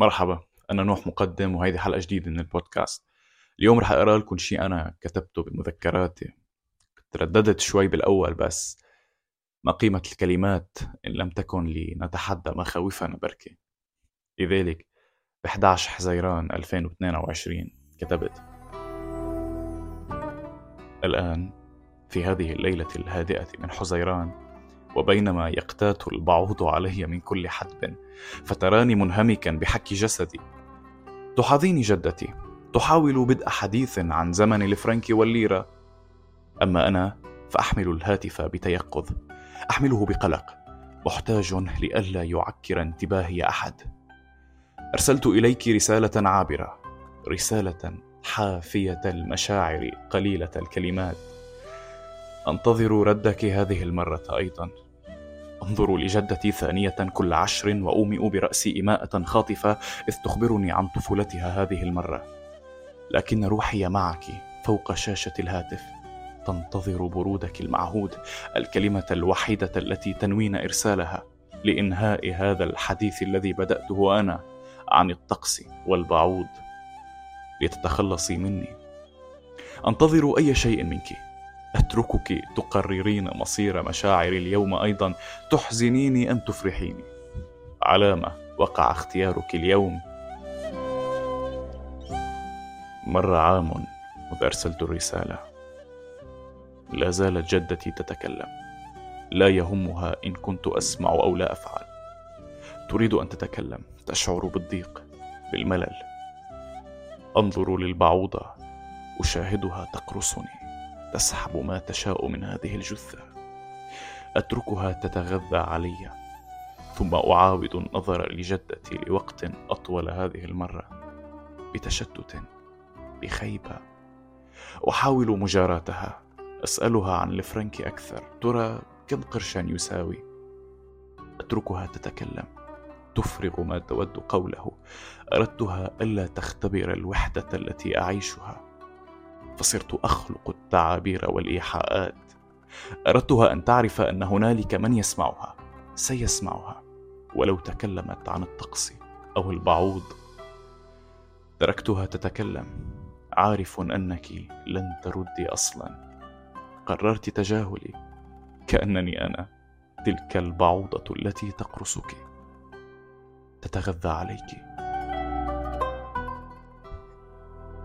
مرحبا أنا نوح مقدم وهيدي حلقة جديدة من البودكاست. اليوم رح أقرأ لكم شيء أنا كتبته بمذكراتي. ترددت شوي بالأول بس ما قيمة الكلمات إن لم تكن لنتحدى مخاوفنا بركي لذلك ب 11 حزيران 2022 كتبت الآن في هذه الليلة الهادئة من حزيران وبينما يقتات البعوض علي من كل حدب. فتراني منهمكا بحك جسدي. تحاذيني جدتي. تحاول بدء حديث عن زمن الفرنك والليرة. أما أنا فأحمل الهاتف بتيقظ. أحمله بقلق. محتاج لئلا يعكر انتباهي أحد. أرسلت إليك رسالة عابرة. رسالة حافية المشاعر قليلة الكلمات. أنتظر ردك هذه المرة أيضا. أنظر لجدتي ثانية كل عشر وأومئ برأسي إماءة خاطفة إذ تخبرني عن طفولتها هذه المرة. لكن روحي معك فوق شاشة الهاتف. تنتظر برودك المعهود الكلمة الوحيدة التي تنوين إرسالها لإنهاء هذا الحديث الذي بدأته أنا عن الطقس والبعوض. لتتخلصي مني. أنتظر أي شيء منك. أتركك تقررين مصير مشاعري اليوم أيضا. تحزنيني أم تفرحيني. علامة وقع اختيارك اليوم. مر عام منذ أرسلت الرسالة. لا زالت جدتي تتكلم. لا يهمها إن كنت أسمع أو لا أفعل. تريد أن تتكلم. تشعر بالضيق بالملل. أنظر للبعوضة. أشاهدها تقرصني. تسحب ما تشاء من هذه الجثة. أتركها تتغذى علي ثم اعاود النظر لجدتي لوقت أطول هذه المرة بتشتت بخيبة. أحاول مجاراتها أسألها عن الفرنك أكثر. ترى كم قرشا يساوي؟ أتركها تتكلم. تفرغ ما تود قوله. أردتها ألا تختبر الوحدة التي أعيشها. فصرت أخلق التعابير والإيحاءات. أردتها أن تعرف أن هنالك من يسمعها. سيسمعها ولو تكلمت عن الطقس أو البعوض. تركتها تتكلم. عارف أنك لن تردي أصلا. قررت تجاهلي. كأنني أنا تلك البعوضة التي تقرصك. تتغذى عليك.